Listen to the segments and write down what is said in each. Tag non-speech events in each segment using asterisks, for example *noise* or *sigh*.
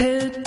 ascoltatori,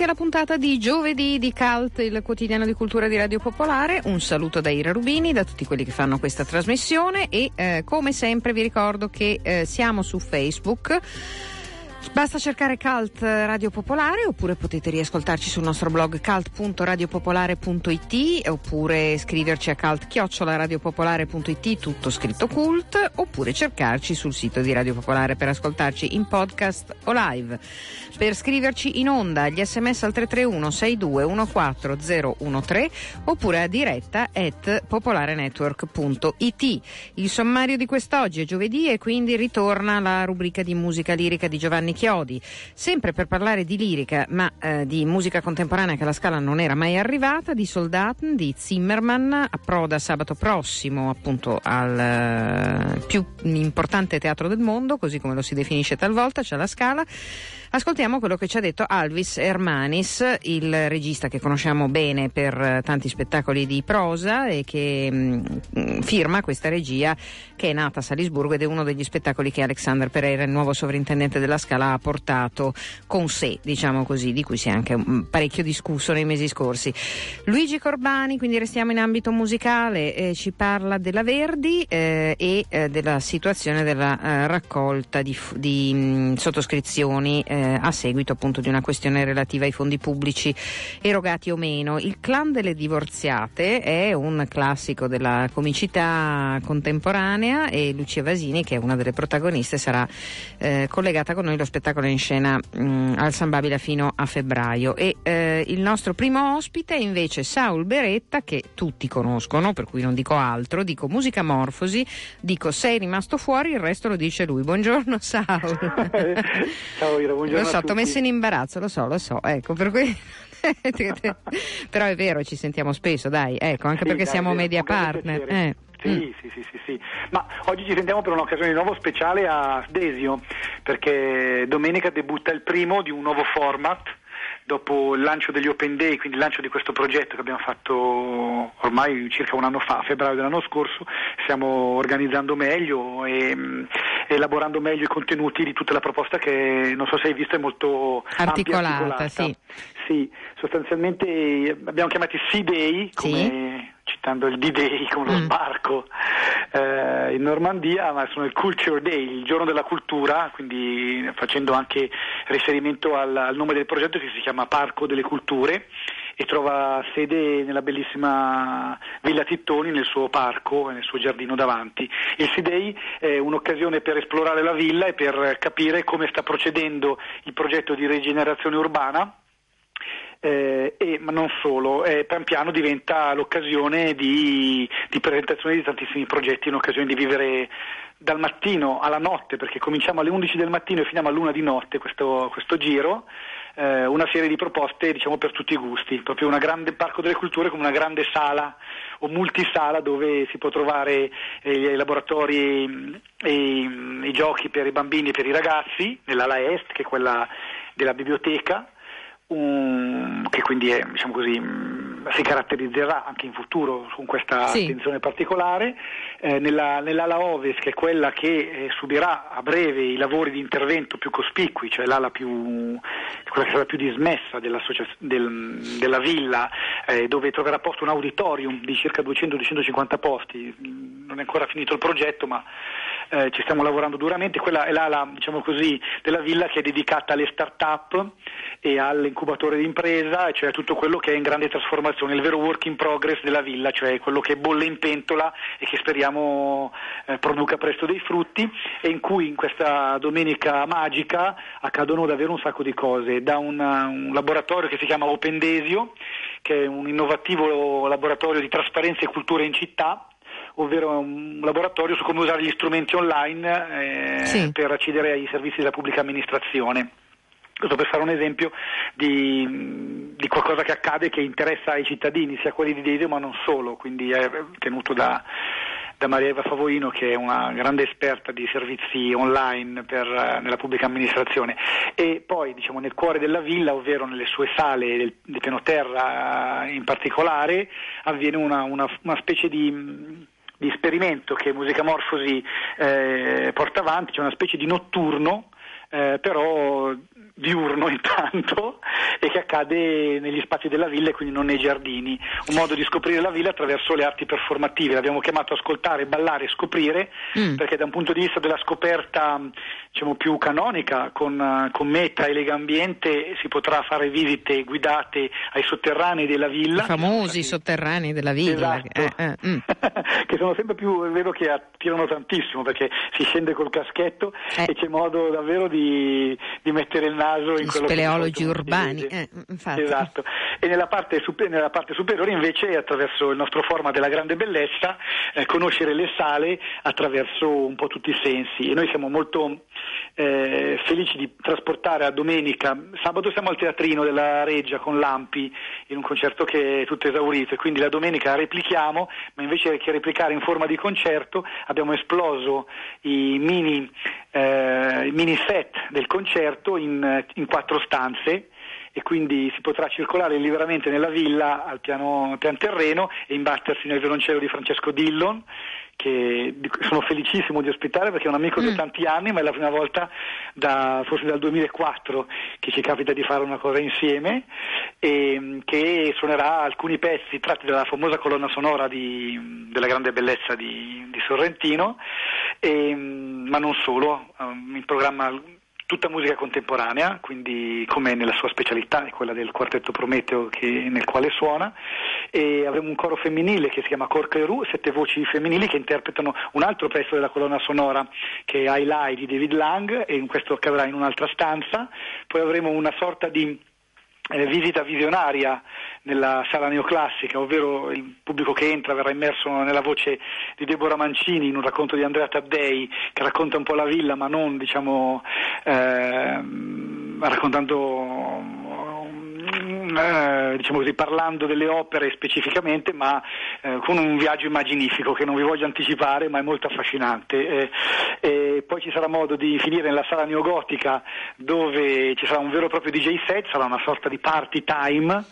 benvenuti alla puntata di giovedì di Cult, il quotidiano di cultura di Radio Popolare. Un saluto da Ira Rubini, da tutti quelli che fanno questa trasmissione e eh, come sempre vi ricordo che eh, siamo su Facebook. Basta cercare Cult Radio Popolare oppure potete riascoltarci sul nostro blog cult.radiopopolare.it oppure scriverci a cult-radiopopolare.it tutto scritto cult oppure cercarci sul sito di Radio Popolare per ascoltarci in podcast o live. Per scriverci in onda gli sms al 331 6214013 oppure a diretta at popolarenetwork.it. Il sommario di quest'oggi è giovedì e quindi ritorna la rubrica di musica lirica di Giovanni Chiodi, sempre per parlare di lirica, ma eh, di musica contemporanea che alla Scala non era mai arrivata, di Soldaten, di Zimmerman, approda sabato prossimo appunto al eh, più importante teatro del mondo, così come lo si definisce talvolta, cioè la Scala. Ascoltiamo quello che ci ha detto Alvis Hermanis, il regista che conosciamo bene per eh, tanti spettacoli di prosa e che mh, mm, firma questa regia che è nata a Salisburgo ed è uno degli spettacoli che Alexander Pereira, il nuovo sovrintendente della Scala, ha portato con sé, diciamo così, di cui si è anche parecchio discusso nei mesi scorsi. Luigi Corbani, quindi restiamo in ambito musicale, eh, ci parla della Verdi eh, e eh, della situazione della eh, raccolta di, di mh, sottoscrizioni eh, a seguito appunto di una questione relativa ai fondi pubblici erogati o meno. Il clan delle divorziate è un classico della comicità contemporanea e Lucia Vasini, che è una delle protagoniste, sarà eh, collegata con noi lo spettacolo in scena mh, mm, al San Babila fino a febbraio. E eh, il nostro primo ospite è invece Saul Beretta, che tutti conoscono, per cui non dico altro, dico musica morfosi, dico sei rimasto fuori, il resto lo dice lui. Buongiorno Saul. *laughs* Ciao Ira, buongiorno lo so, ti ho messo in imbarazzo, lo so, lo so, ecco, per cui... *laughs* Però è vero, ci sentiamo spesso, dai, ecco, anche sì, perché dai, siamo media partner. Eh. Sì, mm. sì, sì, sì, sì, ma oggi ci sentiamo per un'occasione di nuovo speciale a Desio, perché domenica debutta il primo di un nuovo format dopo il lancio degli Open Day, quindi il lancio di questo progetto che abbiamo fatto ormai circa un anno fa, a febbraio dell'anno scorso, stiamo organizzando meglio e mm, elaborando meglio i contenuti di tutta la proposta che non so se hai visto è molto articolata. articolata. Sì. sì. sostanzialmente abbiamo chiamati C-Day come sì citando il D-Day con lo mm. sbarco eh, in Normandia, ma sono il Culture Day, il giorno della cultura, quindi facendo anche riferimento al, al nome del progetto che si chiama Parco delle Culture e trova sede nella bellissima Villa Tittoni, nel suo parco e nel suo giardino davanti. Il C-Day è un'occasione per esplorare la villa e per capire come sta procedendo il progetto di rigenerazione urbana eh, e, ma non solo, eh, pian piano diventa l'occasione di, di, presentazione di tantissimi progetti, un'occasione di vivere dal mattino alla notte, perché cominciamo alle 11 del mattino e finiamo all'una di notte questo, questo giro, eh, una serie di proposte diciamo, per tutti i gusti, proprio un grande parco delle culture come una grande sala o multisala dove si può trovare eh, i laboratori e i, i giochi per i bambini e per i ragazzi, nell'ala est che è quella della biblioteca, un, che quindi è, diciamo così, si caratterizzerà anche in futuro con questa sì. attenzione particolare. Eh, nella, nell'ala ovest, che è quella che eh, subirà a breve i lavori di intervento più cospicui, cioè l'ala più, quella che sarà più dismessa del, della villa, eh, dove troverà posto un auditorium di circa 200-250 posti. Non è ancora finito il progetto, ma eh, ci stiamo lavorando duramente. Quella è l'ala diciamo così, della villa che è dedicata alle start-up e all'incubatore di impresa, cioè a tutto quello che è in grande trasformazione, il vero work in progress della villa, cioè quello che bolle in pentola e che speriamo eh, produca presto dei frutti e in cui in questa domenica magica accadono davvero un sacco di cose, da una, un laboratorio che si chiama Opendesio, che è un innovativo laboratorio di trasparenza e cultura in città, ovvero un laboratorio su come usare gli strumenti online eh, sì. per accedere ai servizi della pubblica amministrazione. Questo per fare un esempio di, di, qualcosa che accade che interessa ai cittadini, sia quelli di Desio ma non solo, quindi è tenuto da, da Maria Eva Favorino che è una grande esperta di servizi online per, nella pubblica amministrazione e poi diciamo, nel cuore della villa, ovvero nelle sue sale del, del piano terra in particolare, avviene una, una, una specie di di esperimento che Musica Morfosi eh, porta avanti, cioè una specie di notturno, eh, però diurno intanto e che accade negli spazi della villa e quindi non nei giardini. Un modo di scoprire la villa attraverso le arti performative. L'abbiamo chiamato ascoltare, ballare scoprire mm. perché da un punto di vista della scoperta diciamo, più canonica con, con Meta e Lega Ambiente si potrà fare visite guidate ai sotterranei della villa. I famosi sotterranei della villa. Esatto. Eh, eh, mm. *laughs* che sono sempre più, è vero che attirano tantissimo perché si scende col caschetto eh. e c'è modo davvero di, di mettere il naso in Gli quello speleologi urbani. Eh, esatto. E nella parte, nella parte, superiore invece attraverso il nostro format della grande bellezza eh, conoscere le sale attraverso un po' tutti i sensi e noi siamo molto eh, felici di trasportare a domenica, sabato siamo al teatrino della Reggia con Lampi in un concerto che è tutto esaurito e quindi la domenica replichiamo, ma invece che replicare in forma di concerto abbiamo esploso i mini, eh, i mini set del concerto in, in quattro stanze e quindi si potrà circolare liberamente nella villa al piano, pian terreno e imbattersi nel violoncello di Francesco Dillon che sono felicissimo di ospitare perché è un amico mm. da tanti anni, ma è la prima volta da, forse dal 2004 che ci capita di fare una cosa insieme e che suonerà alcuni pezzi tratti dalla famosa colonna sonora di, della grande bellezza di, di Sorrentino, e, ma non solo, um, in programma tutta musica contemporanea, quindi come nella sua specialità, quella del quartetto Prometeo che, nel quale suona, e avremo un coro femminile che si chiama Corkeru, sette voci femminili che interpretano un altro pezzo della colonna sonora che è I Lie di David Lang e questo accadrà in un'altra stanza, poi avremo una sorta di eh, visita visionaria nella sala neoclassica, ovvero il pubblico che entra verrà immerso nella voce di Deborah Mancini in un racconto di Andrea Taddei che racconta un po' la villa ma non diciamo eh, raccontando eh, diciamo così, parlando delle opere specificamente, ma eh, con un viaggio immaginifico che non vi voglio anticipare, ma è molto affascinante. Eh, poi ci sarà modo di finire nella sala neogotica dove ci sarà un vero e proprio DJ set, sarà una sorta di party time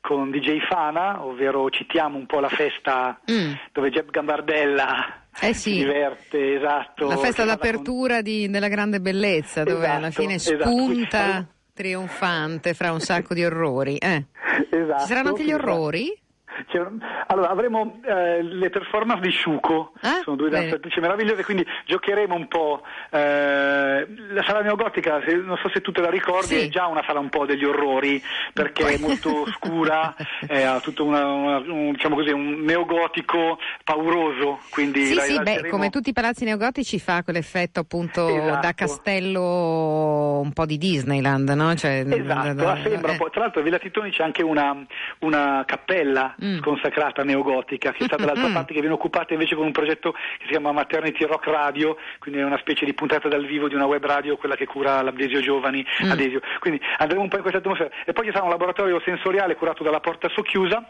con DJ Fana, ovvero citiamo un po' la festa mm. dove Jeb Gambardella eh sì. si diverte, esatto. La festa d'apertura con... di, della grande bellezza, dove esatto, alla fine esatto. spunta esatto. Trionfante fra un sacco di orrori. Eh. Esatto. Ci saranno anche gli orrori? Allora, avremo eh, le performance di Sciuco, ah, sono due danzatrici meravigliose, quindi giocheremo un po'. Eh, la sala neogotica, non so se tu te la ricordi, sì. è già una sala un po' degli orrori, perché è molto scura, *laughs* eh, ha tutto una, una, un, diciamo così, un neogotico pauroso. Quindi sì, sì, beh, come tutti i palazzi neogotici fa quell'effetto appunto esatto. da castello un po' di Disneyland, no? Cioè, esatto, da, da, sembra po'. Tra l'altro a Villa Titoni c'è anche una, una cappella mm. sconsacrata neogotica che sta dall'altra *laughs* mm. parte che viene occupata invece con un progetto che si chiama Maternity Rock Radio, quindi è una specie di puntata dal vivo di una web radio, quella che cura l'Abdesio Giovani mm. Adesio. Quindi andremo un po' in questa atmosfera. E poi ci sarà un laboratorio sensoriale curato dalla Porta Socchiusa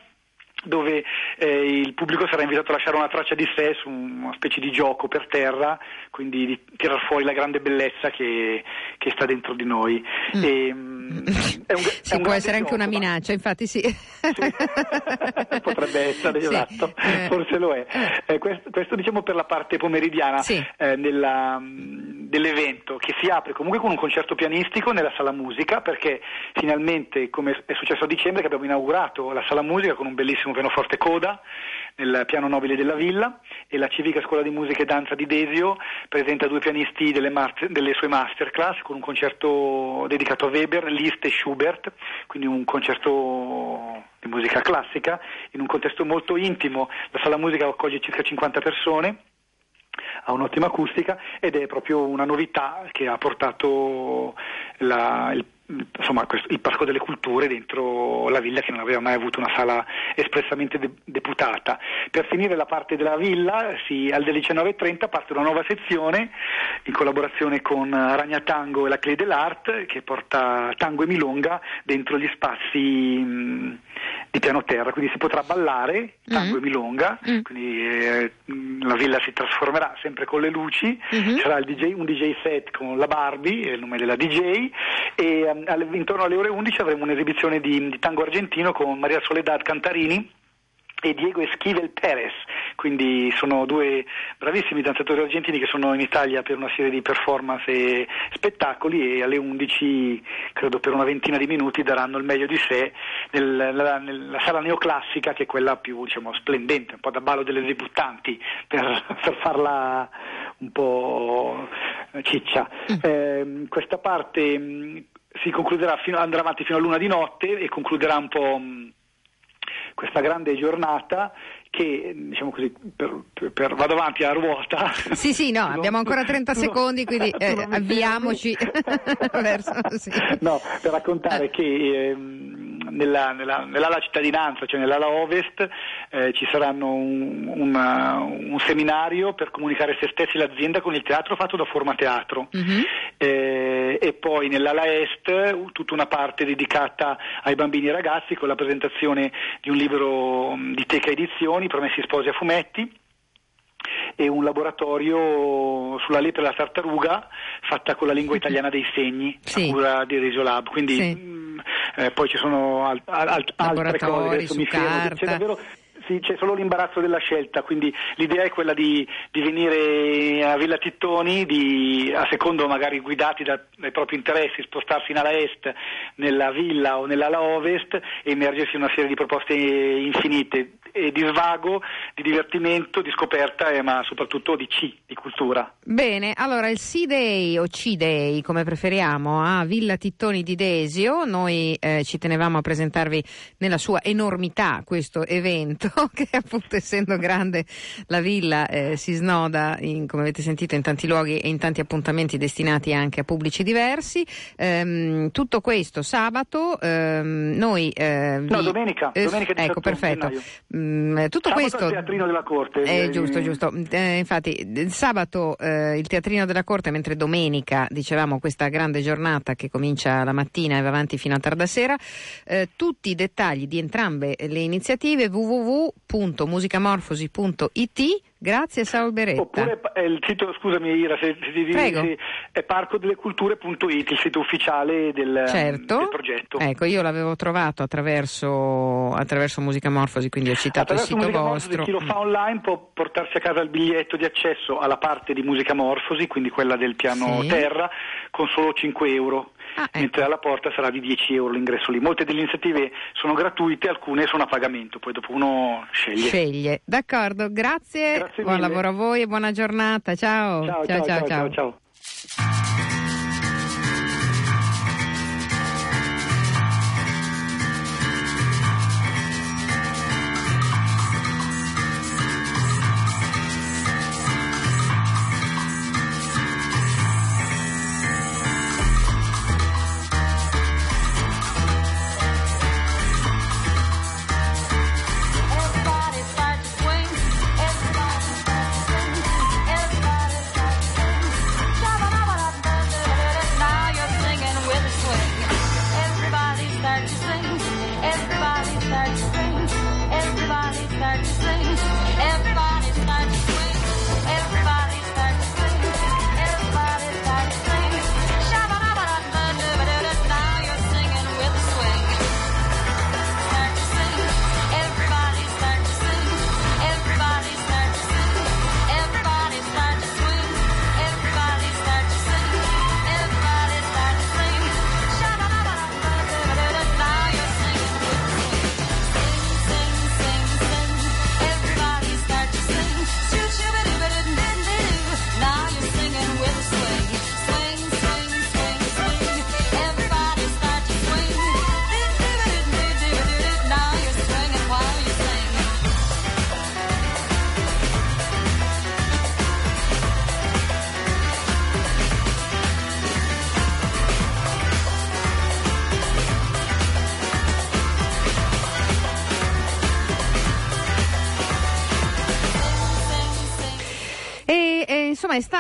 dove eh, il pubblico sarà invitato a lasciare una traccia di sé su una specie di gioco per terra, quindi di tirar fuori la grande bellezza che, che sta dentro di noi. Mm. E, um, *laughs* è un, sì, è può essere anche una minaccia, infatti sì. sì. *laughs* Potrebbe essere, *laughs* sì. esatto, eh. forse lo è. Eh. questo, questo, diciamo per la parte pomeridiana eh, nella, dell'evento, che si apre comunque con un concerto pianistico nella sala musica, perché finalmente, come è successo a dicembre, che abbiamo inaugurato la sala musica con un bellissimo pianoforte coda nel piano nobile della villa e la civica scuola di musica e danza di Desio presenta due pianisti delle, mar- delle sue masterclass con un concerto dedicato a Weber, Liszt e Schubert, quindi un concerto di musica classica in un contesto molto intimo. La sala musica accoglie circa 50 persone ha un'ottima acustica ed è proprio una novità che ha portato la, il insomma, il Parco delle Culture dentro la villa che non aveva mai avuto una sala espressamente de- deputata. Per finire la parte della villa, sì, alle 19.30 parte una nuova sezione in collaborazione con Ragna Tango e la Clay dell'Art che porta tango e milonga dentro gli spazi mh, piano terra, quindi si potrà ballare tango mm-hmm. e milonga, mm-hmm. quindi eh, la villa si trasformerà sempre con le luci, mm-hmm. sarà DJ, un DJ set con la Barbie, il nome della DJ, e um, intorno alle ore 11 avremo un'esibizione di, di tango argentino con Maria Soledad Cantarini e Diego Esquivel Perez, quindi sono due bravissimi danzatori argentini che sono in Italia per una serie di performance e spettacoli e alle 11, credo per una ventina di minuti, daranno il meglio di sé nella, nella sala neoclassica che è quella più diciamo, splendente, un po' da ballo delle debuttanti per, *laughs* per farla un po' ciccia. Mm. Eh, questa parte mh, si concluderà fino, andrà avanti fino a luna di notte e concluderà un po' mh, questa grande giornata che diciamo così per, per, per, vado avanti a ruota. *laughs* Sì sì no *laughs* abbiamo ancora 30 secondi quindi eh, avviamoci *laughs* verso sì. no per raccontare che ehm, nella, nella, nell'ala cittadinanza, cioè nell'ala ovest, eh, ci saranno un, una, un, seminario per comunicare se stessi l'azienda con il teatro fatto da Forma Teatro. Mm-hmm. eh, e poi nell'ala est tutta una parte dedicata ai bambini e ragazzi con la presentazione di un libro mm, di Teca Edizioni, Promessi Sposi a Fumetti e un laboratorio sulla lepre della tartaruga fatta con la lingua italiana dei segni sì. a cura di Resiolab. Quindi sì. mh, eh, poi ci sono al, al, altre cose, adesso mi fermo. C'è davvero sì, c'è solo l'imbarazzo della scelta, quindi l'idea è quella di, di venire a Villa Tittoni, di, a secondo magari guidati da, dai propri interessi, spostarsi in ala est, nella villa o nell'ala ovest e immergersi in una serie di proposte infinite e di svago, di divertimento, di scoperta, eh, ma soprattutto di C, di cultura. Bene, allora il C-Day o C-Day, come preferiamo, a Villa Tittoni di Desio, noi eh, ci tenevamo a presentarvi nella sua enormità questo evento, *laughs* che appunto essendo grande la villa eh, si snoda, in, come avete sentito, in tanti luoghi e in tanti appuntamenti destinati anche a pubblici diversi. Ehm, tutto questo sabato, ehm, noi... Eh. No, domenica, domenica ecco, perfetto. Mm, Mm, tutto sabato questo... il teatrino della corte. Eh, giusto, giusto. Eh, infatti, sabato eh, il teatrino della corte, mentre domenica dicevamo questa grande giornata che comincia la mattina e va avanti fino a tarda sera. Eh, tutti i dettagli di entrambe le iniziative www.musicamorfosi.it Grazie Saul Beretta. Oppure è il sito, scusami Ira, se, se, se, è parcodelleculture.it, il sito ufficiale del, certo. del, progetto. Ecco, io l'avevo trovato attraverso, attraverso Musica Morfosi, quindi ho citato attraverso il sito Musica vostro. Morfosi, chi lo fa online può portarsi a casa il biglietto di accesso alla parte di Musica Morfosi, quindi quella del piano sì. terra, con solo 5 euro. Ah, ecco. mentre alla porta sarà di 10 euro l'ingresso lì. Molte delle iniziative sono gratuite, alcune sono a pagamento, poi dopo uno sceglie. Sceglie, d'accordo, grazie, grazie buon lavoro a voi e buona giornata, ciao. ciao, ciao. ciao, ciao. ciao. è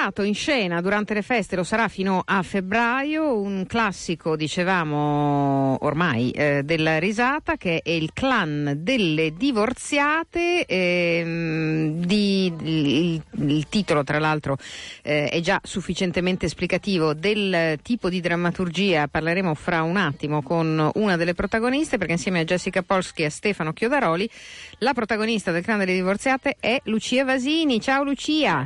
stato in scena durante le feste, lo sarà fino a febbraio, un classico, dicevamo ormai, eh, della risata che è il clan delle divorziate. Ehm, di, il, il, titolo, tra l'altro, eh, è già sufficientemente esplicativo del tipo di drammaturgia. Parleremo fra un attimo con una delle protagoniste, perché insieme a Jessica Polsky e a Stefano Chiodaroli, la protagonista del clan delle divorziate è Lucia Vasini. Ciao Lucia!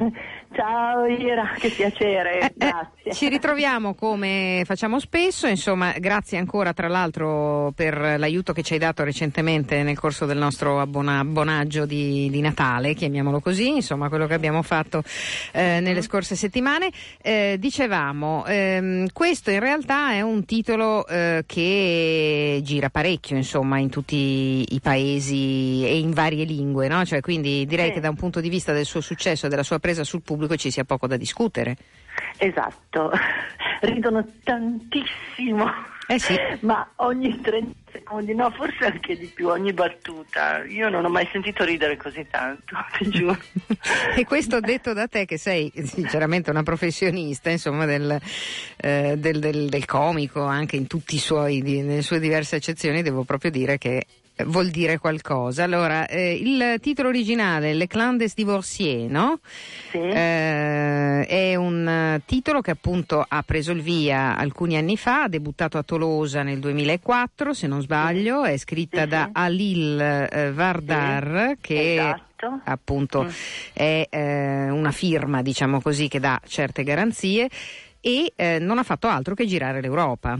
Ciao Ira, che piacere, eh, grazie. Eh, ci ritroviamo come facciamo spesso, insomma grazie ancora tra l'altro per l'aiuto che ci hai dato recentemente nel corso del nostro abbona- abbonaggio di, di, Natale, chiamiamolo così, insomma quello che abbiamo fatto eh, nelle scorse settimane. Eh, dicevamo, ehm, questo in realtà è un titolo eh, che gira parecchio insomma in tutti i paesi e in varie lingue, no? cioè, quindi direi sì. che da un punto di vista del suo successo e della sua presa sul pubblico pubblico ci sia poco da discutere. Esatto, *laughs* ridono tantissimo. Eh sì. *laughs* Ma ogni 30 secondi, no, forse anche di più, ogni battuta. Io non ho mai sentito ridere così tanto, *laughs* ti giuro. e questo detto da te, che sei sinceramente una professionista, insomma, del, eh, del, del, del comico, anche in tutte le sue diverse accezioni, devo proprio dire che vuol dire qualcosa. Allora, eh, il titolo originale, Le Clandes Divorcier, no? Sì. Eh, è un titolo che appunto ha preso il via alcuni anni fa, ha debuttato a Tolosa nel 2004, se non sbaglio, è scritta sì, da sì. Alil eh, Vardar, che esatto. appunto mm. è eh, una firma, diciamo così, che dà certe garanzie e eh, non ha fatto altro che girare l'Europa.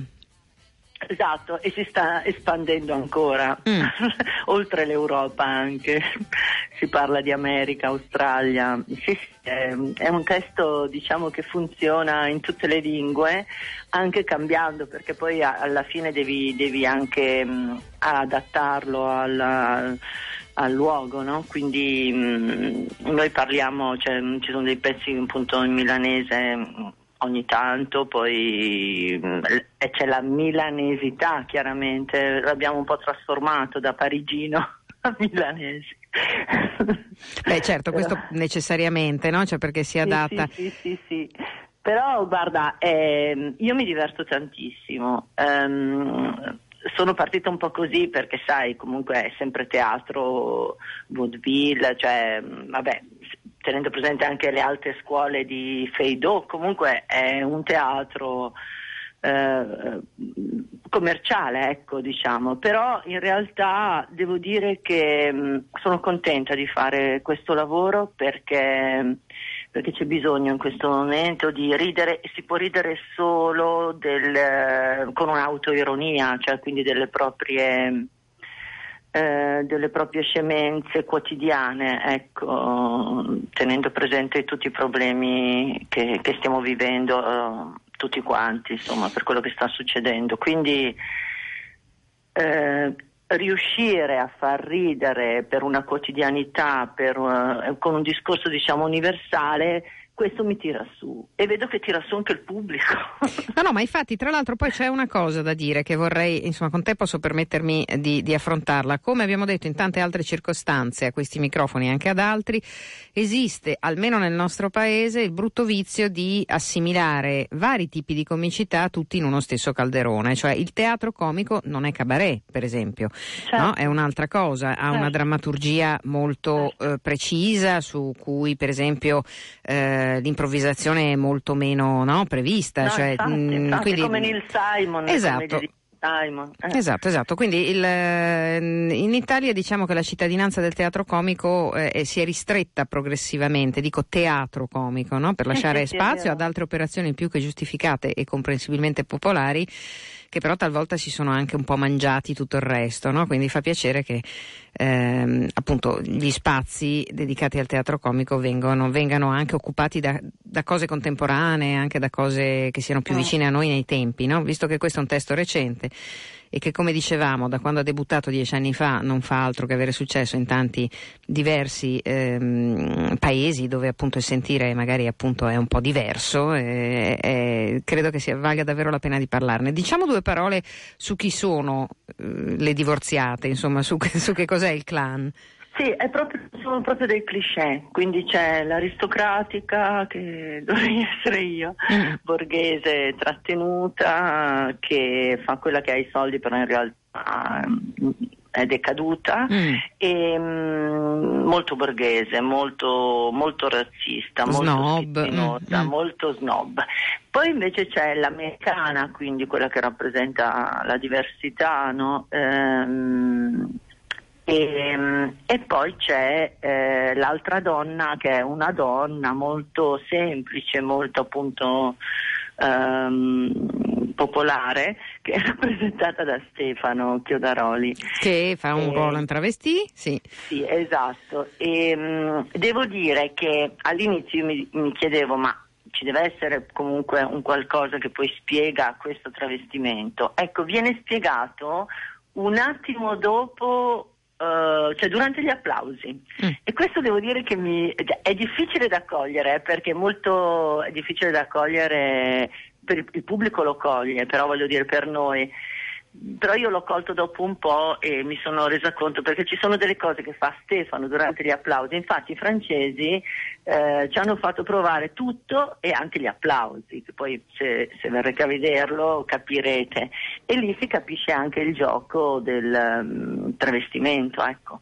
Esatto, e si sta espandendo ancora, mm. *laughs* oltre l'Europa anche, *laughs* si parla di America, Australia, sì, è, un testo diciamo, che funziona in tutte le lingue, anche cambiando, perché poi alla fine devi, devi anche mh, mm, adattarlo alla, al luogo, no? quindi mh, mm, noi parliamo, cioè, ci sono dei pezzi appunto in milanese ogni tanto, poi mm, c'è la milanesità chiaramente, l'abbiamo un po' trasformato da parigino *laughs* a milanese. Beh certo, questo necessariamente, no? Cioè perché si adatta. Sì, sì, sì, sì. Però guarda, eh, io mi diverto tantissimo. Um, sono partita un po' così perché sai, comunque è sempre teatro, vaudeville, cioè vabbè, tenendo presente anche le altre scuole di Feydeau, comunque è un teatro eh, commerciale, ecco, diciamo. Però in realtà devo dire che mh, sono contenta di fare questo lavoro perché, perché, c'è bisogno in questo momento di ridere e si può ridere solo del, con un'autoironia, cioè quindi delle proprie eh, delle proprie scemenze quotidiane, ecco, tenendo presente tutti i problemi che, che stiamo vivendo uh, tutti quanti, insomma, per quello che sta succedendo. Quindi eh, riuscire a far ridere per una quotidianità, per, uh, con un discorso diciamo universale, questo mi tira su e vedo che tira su anche il pubblico. *laughs* No, no, ma infatti tra l'altro poi c'è una cosa da dire che vorrei, insomma, con te posso permettermi di, di affrontarla. Come abbiamo detto in tante altre circostanze, a questi microfoni e anche ad altri, esiste, almeno nel nostro paese, il brutto vizio di assimilare vari tipi di comicità tutti in uno stesso calderone. Cioè il teatro comico non è cabaret, per esempio, certo. no? è un'altra cosa, ha certo. una drammaturgia molto certo. eh, precisa su cui, per esempio, eh, l'improvvisazione è molto meno no, prevista. No, cioè, infatti, mh, infatti, quindi... come Neil Simon. Esatto. Simon. Eh. Esatto, esatto. Quindi il, in Italia diciamo che la cittadinanza del teatro comico eh, si è ristretta progressivamente, dico teatro comico, no? per lasciare sì, sì, spazio ad altre operazioni più che giustificate e comprensibilmente popolari che però talvolta si sono anche un po' mangiati tutto il resto, no? quindi fa piacere che ehm, appunto gli spazi dedicati al teatro comico vengono, vengano anche occupati da, da, cose contemporanee, anche da cose che siano più eh. vicine a noi nei tempi, no? visto che questo è un testo recente e che come dicevamo da quando ha debuttato dieci anni fa non fa altro che avere successo in tanti diversi ehm, paesi dove appunto il sentire magari appunto è un po' diverso e, e credo che sia, valga davvero la pena di parlarne. Diciamo due parole su chi sono eh, le divorziate, insomma su, su che cos'è il clan. Sì, proprio, sono proprio dei cliché, quindi c'è l'aristocratica che *laughs* dovrei essere io, mm. borghese trattenuta che fa quella che ha i soldi però in realtà mm, è decaduta mm. e um, molto borghese, molto, molto razzista, snob. molto mm. molto snob. Poi invece c'è l'americana, quindi quella che rappresenta la diversità, no? ehm, e, e, poi c'è eh, l'altra donna che è una donna molto semplice, molto appunto ehm, popolare, che è rappresentata da Stefano Chiodaroli. Che fa un e, ruolo in travestì? Sì. Sì, esatto. E, mh, devo dire che all'inizio mi, mi chiedevo ma ci deve essere comunque un qualcosa che poi spiega questo travestimento. Ecco, viene spiegato un attimo dopo Uh, cioè durante gli applausi mm. e questo devo dire che mi, è difficile da cogliere eh, perché molto è difficile da cogliere per il, il pubblico lo coglie però voglio dire per noi però io l'ho colto dopo un po' e mi sono resa conto perché ci sono delle cose che fa Stefano durante gli applausi, infatti i francesi eh, ci hanno fatto provare tutto e anche gli applausi, che poi se, se, verrete a vederlo capirete e lì si capisce anche il gioco del um, travestimento, ecco.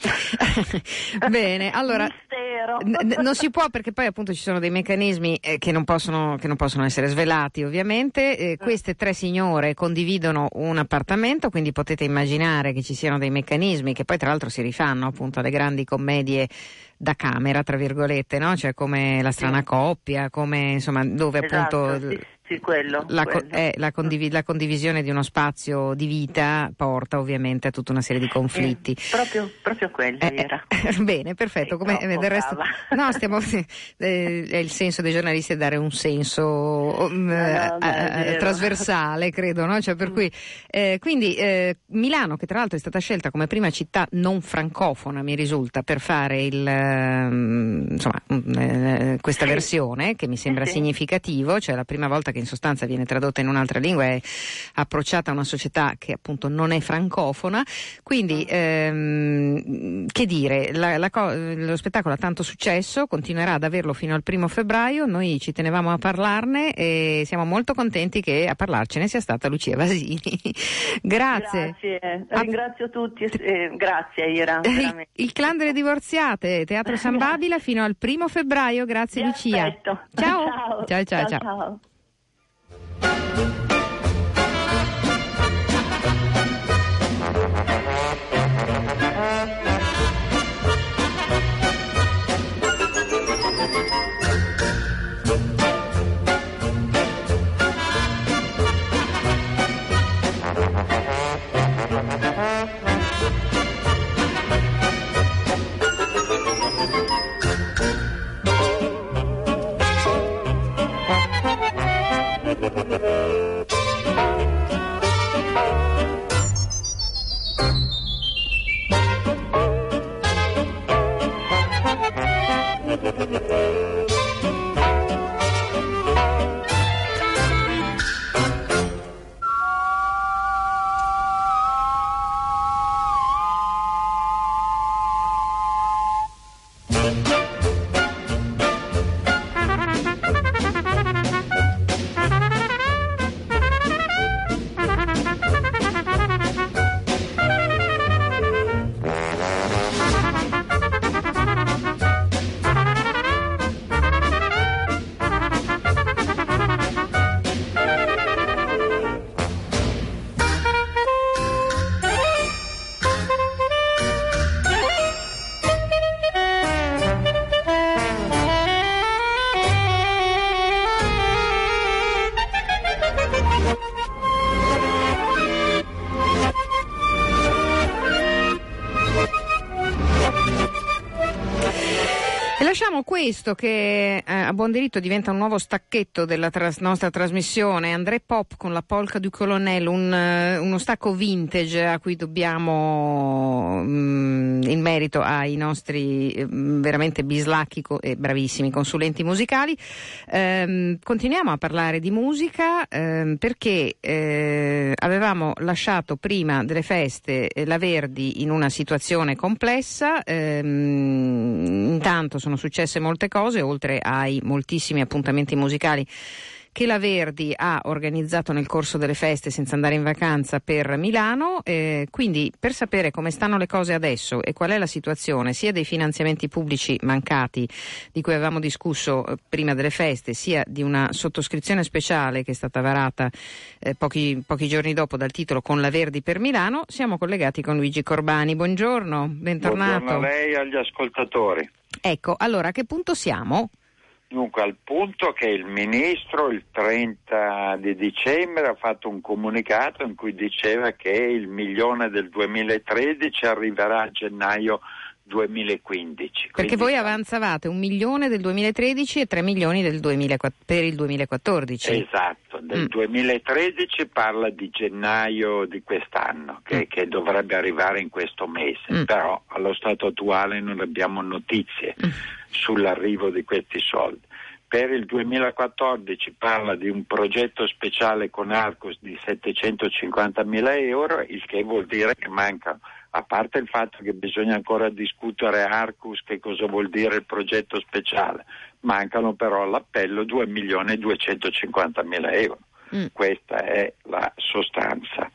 *laughs* Bene, allora n- non si può perché poi appunto ci sono dei meccanismi eh, che, non possono, che, non possono, essere svelati ovviamente. Eh, queste tre signore condividono un appartamento, quindi potete immaginare che ci siano dei meccanismi che poi tra l'altro si rifanno appunto alle grandi commedie da camera, tra virgolette, no? Cioè come la strana sì. coppia, come insomma dove esatto, appunto... Sì sì, quello, la, quello. Eh, la, condiv- la, condivisione di uno spazio di vita porta ovviamente a tutta una serie di conflitti. Eh, proprio, proprio quello eh, era. *laughs* bene, perfetto. Come, del resto, *laughs* no, stiamo, *laughs* eh, è il senso dei giornalisti è dare un senso um, no, no, trasversale, credo. No? Cioè, per mm. cui, eh, quindi Milano, che tra l'altro è stata scelta come prima città non francofona, mi risulta, per fare il, ehm, insomma, mm, questa sì. versione, che mi sembra sì. significativo, cioè la prima volta che in sostanza viene tradotta in un'altra lingua, è approcciata a una società che appunto non è francofona. Quindi, ehm, che dire, la, la, lo spettacolo ha tanto successo, continuerà ad averlo fino al primo febbraio, noi ci tenevamo a parlarne e siamo molto contenti che a parlarcene sia stata Lucia Vasini. *laughs* grazie. Grazie, ringrazio tutti, eh, grazie Ira. *laughs* Il, il, clan delle divorziate, Teatro San *laughs* Babila fino al primo febbraio, grazie Lucia. Ciao. ciao, ciao. ciao. ciao. ciao. Thank you. Questo che eh, a buon diritto diventa un nuovo stacchetto della tras- nostra trasmissione. André Pop con la polca du colonnello, un, uh, uno stacco vintage a cui dobbiamo um, il merito ai nostri um, veramente bislacchi co- e bravissimi consulenti musicali. Um, continuiamo a parlare di musica perché eh, avevamo lasciato prima delle feste eh, la Verdi in una situazione complessa. intanto sono successe molte cose, oltre ai moltissimi appuntamenti musicali che la Verdi ha organizzato nel corso delle feste senza andare in vacanza per Milano. Eh, quindi per sapere come stanno le cose adesso e qual è la situazione sia dei finanziamenti pubblici mancati di cui avevamo discusso eh, prima delle feste, sia di una sottoscrizione speciale che è stata varata eh, pochi, pochi, giorni dopo dal titolo Con la Verdi per Milano, siamo collegati con Luigi Corbani. Buongiorno, bentornato. Buongiorno a lei e agli ascoltatori. Ecco, allora a che punto siamo? Dunque, al punto che il ministro il 30 di dicembre ha fatto un comunicato in cui diceva che il milione del 2013 arriverà a gennaio 2015. Perché voi avanzavate un milione del 2013 e tre milioni del 2000, per il 2014. Esatto, del mm. 2013 parla di gennaio di quest'anno, che, mm. che dovrebbe arrivare in questo mese, mm. però allo stato attuale non abbiamo notizie mm. sull'arrivo di questi soldi. Per il 2014 parla di un progetto speciale con Arcos di 750 mila euro, il che vuol dire che mancano a parte il fatto che bisogna ancora discutere Arcus che cosa vuol dire il progetto speciale, mancano però all'appello 2 milioni e 250 mila euro. Mm. Questa è la sostanza.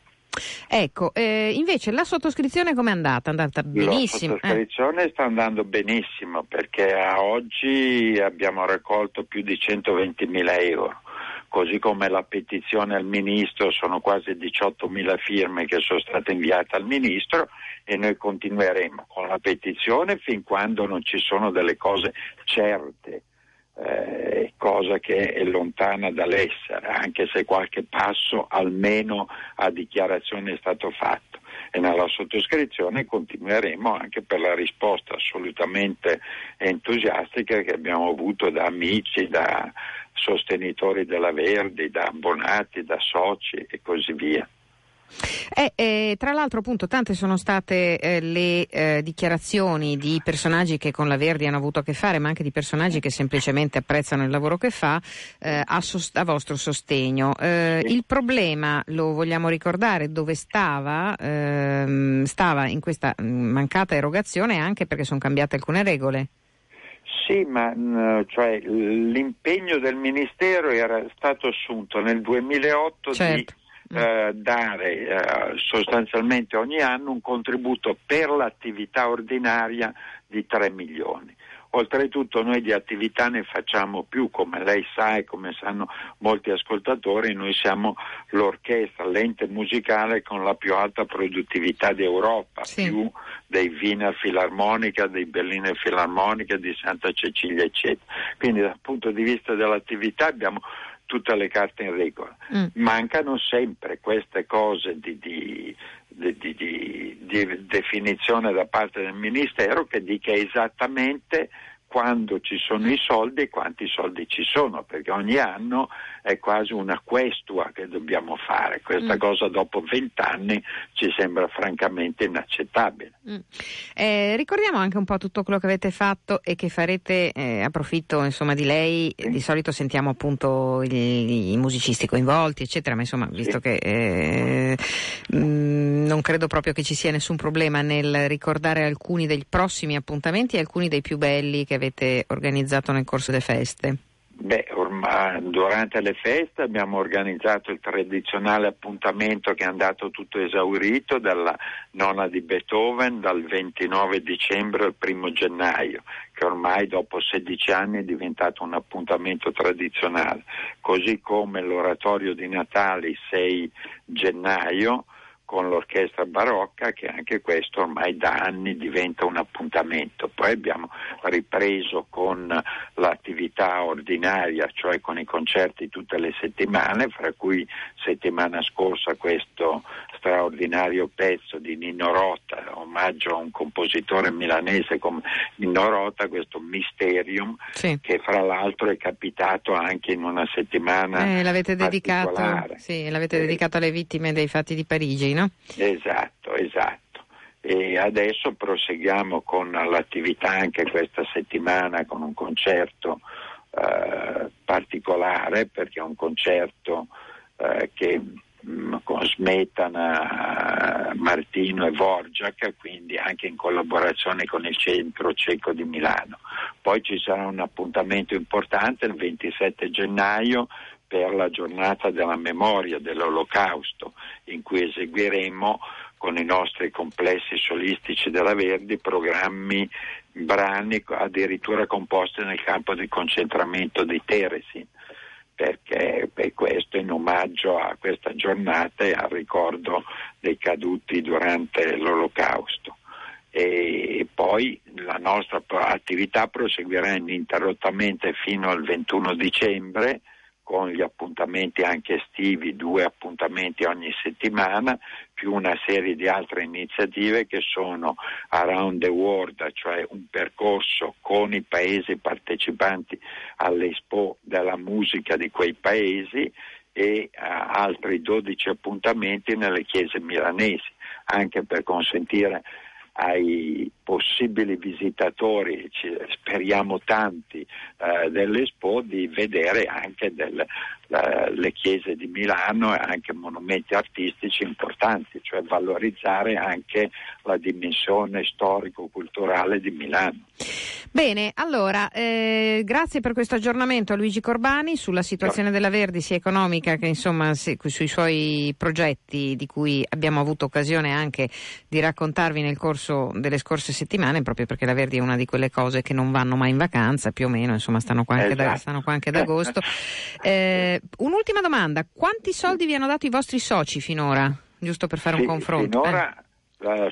Ecco, eh, invece la sottoscrizione come è andata? È andata benissimo? La sottoscrizione eh. sta andando benissimo perché a oggi abbiamo raccolto più di 120 mila euro così come la petizione al Ministro, sono quasi 18.000 firme che sono state inviate al Ministro e noi continueremo con la petizione fin quando non ci sono delle cose certe. Eh, cosa che è lontana dall'essere, anche se qualche passo almeno a dichiarazione è stato fatto. E nella sottoscrizione continueremo anche per la risposta assolutamente entusiastica che abbiamo avuto da amici, da sostenitori della Verdi, da abbonati, da soci e così via. Eh, eh, tra l'altro appunto tante sono state eh, le eh, dichiarazioni di personaggi che con la Verdi hanno avuto a che fare, ma anche di personaggi che semplicemente apprezzano il lavoro che fa eh, a, sost- a, vostro sostegno. Eh, il problema, lo vogliamo ricordare, dove stava? Ehm, stava in questa mm, mancata erogazione anche perché sono cambiate alcune regole. Sì, ma mm, cioè, l'impegno del Ministero era stato assunto nel 2008 certo. di eh, dare eh, sostanzialmente ogni anno un contributo per l'attività ordinaria di 3 milioni. Oltretutto noi di attività ne facciamo più, come lei sa e come sanno molti ascoltatori, noi siamo l'orchestra, l'ente musicale con la più alta produttività d'Europa, sì. più dei Wiener Filarmonica, dei Berliner Filarmonica, di Santa Cecilia, eccetera. Quindi dal punto di vista dell'attività abbiamo tutte le carte in regola. Mm. Mancano sempre queste cose di, di, di, di, definizione da parte del Ministero che dica esattamente quando ci sono i soldi e quanti soldi ci sono, perché ogni anno è quasi una questua che dobbiamo fare. Questa mm. cosa dopo vent'anni ci sembra francamente inaccettabile. Mm. Eh, ricordiamo anche un po' tutto quello che avete fatto e che farete, eh, approfitto insomma, di lei, sì. di solito sentiamo appunto i, i, musicisti coinvolti, eccetera, ma insomma, visto sì. che eh, mh, mm, non credo proprio che ci sia nessun problema nel ricordare alcuni dei prossimi appuntamenti e alcuni dei più belli che avete organizzato nel corso delle feste. Beh, ormai durante le feste abbiamo organizzato il tradizionale appuntamento che è andato tutto esaurito dalla nona di Beethoven dal 29 dicembre al 1 gennaio, che ormai dopo 16 anni è diventato un appuntamento tradizionale, così come l'oratorio di Natale il 6 gennaio con l'orchestra barocca che anche questo ormai da anni diventa un appuntamento. Poi abbiamo ripreso con l'attività ordinaria, cioè con i concerti tutte le settimane, fra cui settimana scorsa questo straordinario pezzo di Nino Rota, omaggio a un compositore milanese come Nino Rota, questo Mysterium, sì. che fra l'altro è capitato anche in una settimana. Eh, l'avete dedicato, sì, l'avete eh, dedicato alle vittime dei fatti di Parigi, no? Esatto, esatto e adesso proseguiamo con l'attività anche questa settimana con un concerto eh, particolare perché è un concerto eh, che mh, mm, con Smetana, Martino e Vorgiac, quindi anche in collaborazione con il Centro Ceco di Milano. Poi ci sarà un appuntamento importante il 27 gennaio per la giornata della memoria dell'Olocausto, in cui eseguiremo con i nostri complessi solistici della Verdi programmi, brani addirittura composti nel campo di concentramento di Teresin perché per questo in omaggio a questa giornata e al ricordo dei caduti durante l'Olocausto. E poi la nostra attività proseguirà ininterrottamente fino al 21 dicembre con gli appuntamenti anche estivi, due appuntamenti ogni settimana, più una serie di altre iniziative che sono Around the World, cioè un percorso con i paesi partecipanti all'Expo della musica di quei paesi e uh, altri 12 appuntamenti nelle chiese milanesi, anche per consentire ai possibili visitatori, speriamo tanti, eh, dell'Expo di vedere anche del, la, le chiese di Milano e anche monumenti artistici importanti, cioè valorizzare anche la dimensione storico-culturale di Milano. Bene, allora eh, grazie per questo aggiornamento a Luigi Corbani sulla situazione della Verdi sia economica che insomma se, sui suoi progetti di cui abbiamo avuto occasione anche di raccontarvi nel corso delle scorse settimane, proprio perché la Verdi è una di quelle cose che non vanno mai in vacanza, più o meno, insomma stanno qua anche, esatto. da, stanno qua anche ad agosto. *laughs* Eh, un'ultima domanda, quanti soldi vi hanno dato i vostri soci finora? Giusto per fare sì, un confronto. Finora... Eh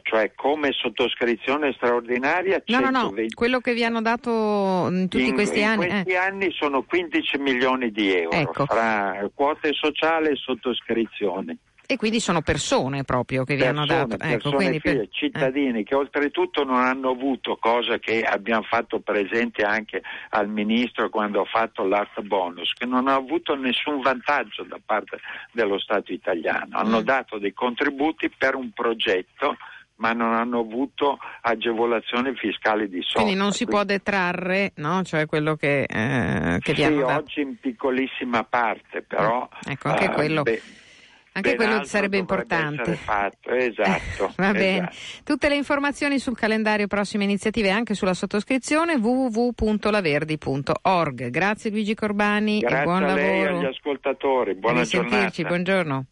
cioè come sottoscrizione straordinaria? No, 120... no, no, quello che vi hanno dato in tutti in, questi in anni. In questi eh. anni sono 15 milioni di euro ecco. fra quote sociali e sottoscrizioni. E quindi sono persone proprio che vi persone, hanno dato. Ecco, quindi per... Eh. cittadini eh. che oltretutto non hanno avuto, cosa che abbiamo fatto presente anche al Ministro quando ha fatto l'art bonus, che non hanno avuto nessun vantaggio da parte dello Stato italiano. Hanno mm. dato dei contributi per un progetto ma non hanno avuto agevolazioni fiscali di soldi. Quindi non si può detrarre, no? Cioè quello che, eh, che sì, oggi in piccolissima parte, però... Ecco, anche uh, quello... Beh, anche quello sarebbe importante. Esatto. *laughs* Va bene. Esatto. Tutte le informazioni sul calendario prossime iniziative anche sulla sottoscrizione www.laverdi.org. Grazie Luigi Corbani Grazie e buon a lavoro. Grazie agli ascoltatori. Buona giornata. Buongiorno.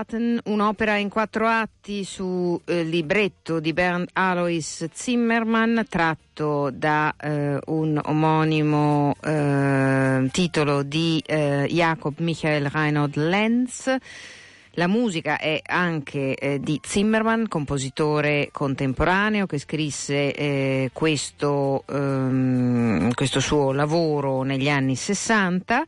Soldaten, un'opera in quattro atti su eh, libretto di Bernd Alois Zimmermann, tratto da eh, un omonimo eh, titolo di eh, Jakob Michael Reinhold Lenz. La musica è anche eh, di Zimmermann, compositore contemporaneo che scrisse eh, questo, ehm, questo suo lavoro negli anni 60.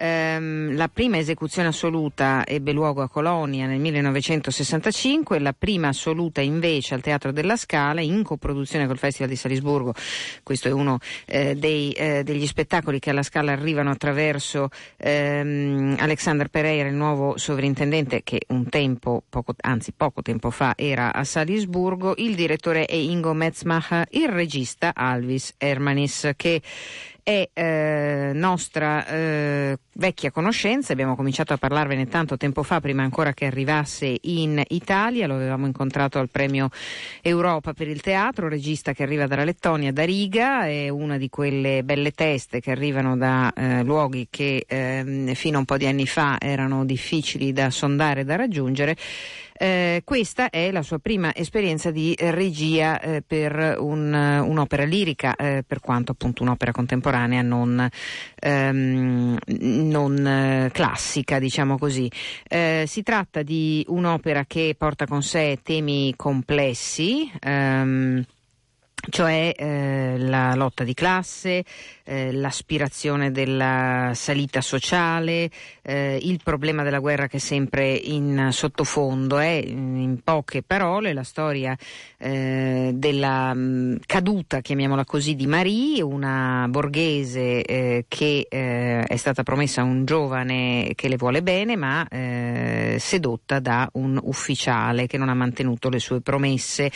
Ehm, la prima esecuzione assoluta ebbe luogo a Colonia nel 1965, la prima assoluta invece al Teatro della Scala in coproduzione col Festival di Salisburgo. Questo è uno eh, dei, eh, degli spettacoli che alla Scala arrivano attraverso ehm, Alexander Pereira, il nuovo sovrintendente che un tempo, poco, anzi poco tempo fa era a Salisburgo. Il direttore è Ingo Metzmacher, il regista Alvis Hermanis che è eh, nostra eh, vecchia conoscenza, abbiamo cominciato a parlarvene tanto tempo fa, prima ancora che arrivasse in Italia, lo avevamo incontrato al premio Europa per il teatro, regista che arriva dalla Lettonia, da Riga, è una di quelle belle teste che arrivano da eh, luoghi che ehm, fino a un po' di anni fa erano difficili da sondare e da raggiungere. Eh, questa è la sua prima esperienza di regia eh, per un, un'opera lirica, eh, per quanto appunto un'opera contemporanea non, ehm, non eh, classica, diciamo così. Eh, si tratta di un'opera che porta con sé temi complessi. Ehm, cioè eh, la lotta di classe, eh, l'aspirazione della salita sociale, eh, il problema della guerra che è sempre in sottofondo. È in poche parole la storia eh, della mh, mm, caduta, chiamiamola così, di Marie, una borghese eh, che eh, è stata promessa a un giovane che le vuole bene, ma sedotta da un ufficiale che non ha mantenuto le sue promesse.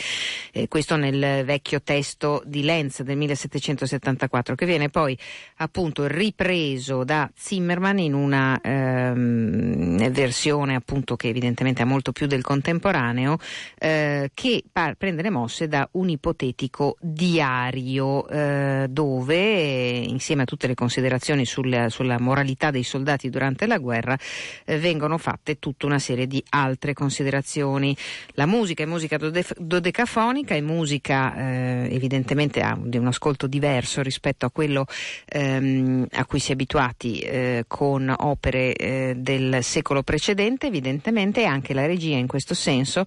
questo nel vecchio testo di Lenz del 1774, che viene poi appunto ripreso da Zimmerman in una ehm, versione appunto che evidentemente ha molto più del contemporaneo, eh, che par- prende le mosse da un ipotetico diario eh, dove insieme a tutte le considerazioni sul, sulla moralità dei soldati durante la guerra eh, vengono fatte tutta una serie di altre considerazioni. La musica è musica dode- dodecafonica, è musica eh, evidentemente ha di un ascolto diverso rispetto a quello ehm, a cui si è abituati eh, con opere eh, del secolo precedente, evidentemente anche la regia in questo senso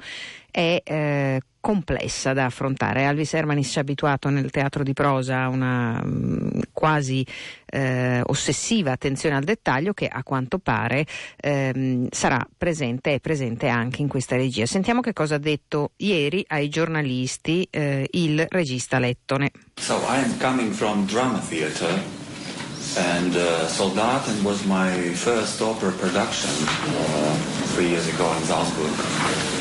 è eh, complessa da affrontare. Alvis Hermanis ci ha abituato nel teatro di prosa a una mh, mm, quasi eh, ossessiva attenzione al dettaglio che a quanto pare ehm, sarà presente e presente anche in questa regia. Sentiamo che cosa ha detto ieri ai giornalisti eh, il regista lettone. So I am coming from drama theater and uh, Soldaten was my first opera production uh, three years ago in Salzburg.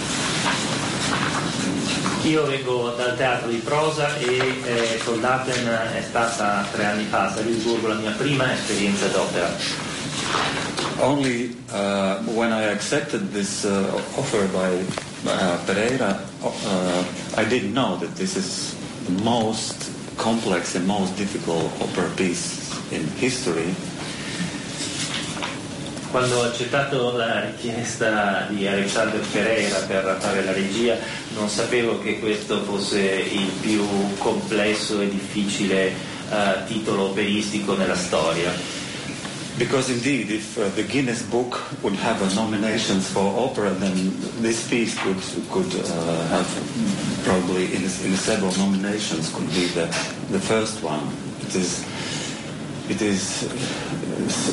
Io vengo dal teatro di prosa e eh, Soldaten è stata tre anni fa a Salisburgo la mia prima esperienza d'opera. Only uh, when I accepted this uh, offer by uh, Pereira, uh, I didn't know that this is the most complex and most difficult opera piece in history quando ho accettato la richiesta di Alexander Pereira per fare la regia non sapevo che questo fosse il più complesso e difficile uh, titolo operistico nella storia. Because indeed, if uh, the Guinness Book would have nominations for opera, then this piece could could uh, have probably in, in several nominations could be the the first one. It is it is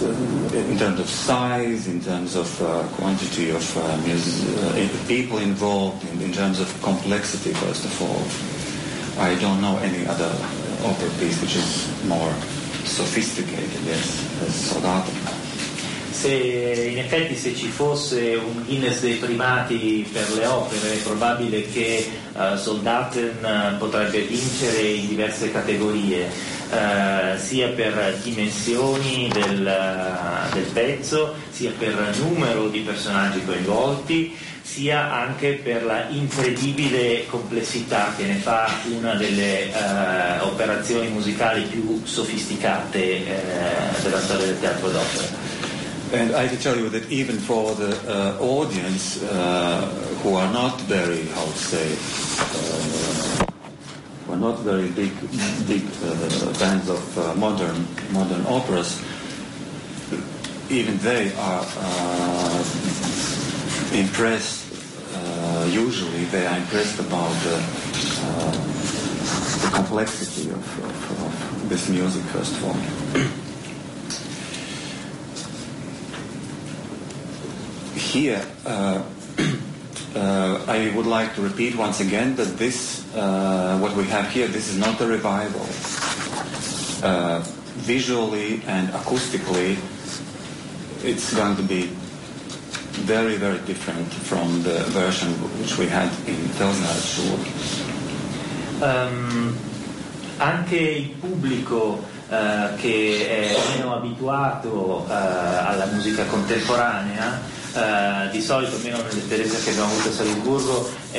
uh, in terms of size, in terms of uh, quantity of uh, uh, people involved, in, in, terms of complexity, first of all. I don't know any other opera piece which is more sophisticated, yes, as Soldato. Se in effetti se ci fosse un Guinness dei primati per le opere è probabile che uh, Soldaten potrebbe vincere in diverse categorie eh, sia per dimensioni del, del pezzo, sia per numero di personaggi coinvolti, sia anche per la incredibile complessità che ne fa una delle eh, operazioni musicali più sofisticate eh, della storia del teatro d'opera. And I can tell you that even for the uh, audience uh, who are not very, how to say, uh, who are not very big, big uh, fans of uh, modern modern operas, even they are uh, impressed. usually, they are impressed about the complexity of, of, of this music, first of all. here, uh, uh, I would like to repeat once again that this, uh, what we have here, this is not a revival. Uh, visually and acoustically, it's going to be very, very different from the version which we had in Felsner um, Anche il pubblico uh, che è meno abituato uh, alla musica contemporanea eh, di solito, almeno nell'esperienza che abbiamo avuto a Salisburgo, è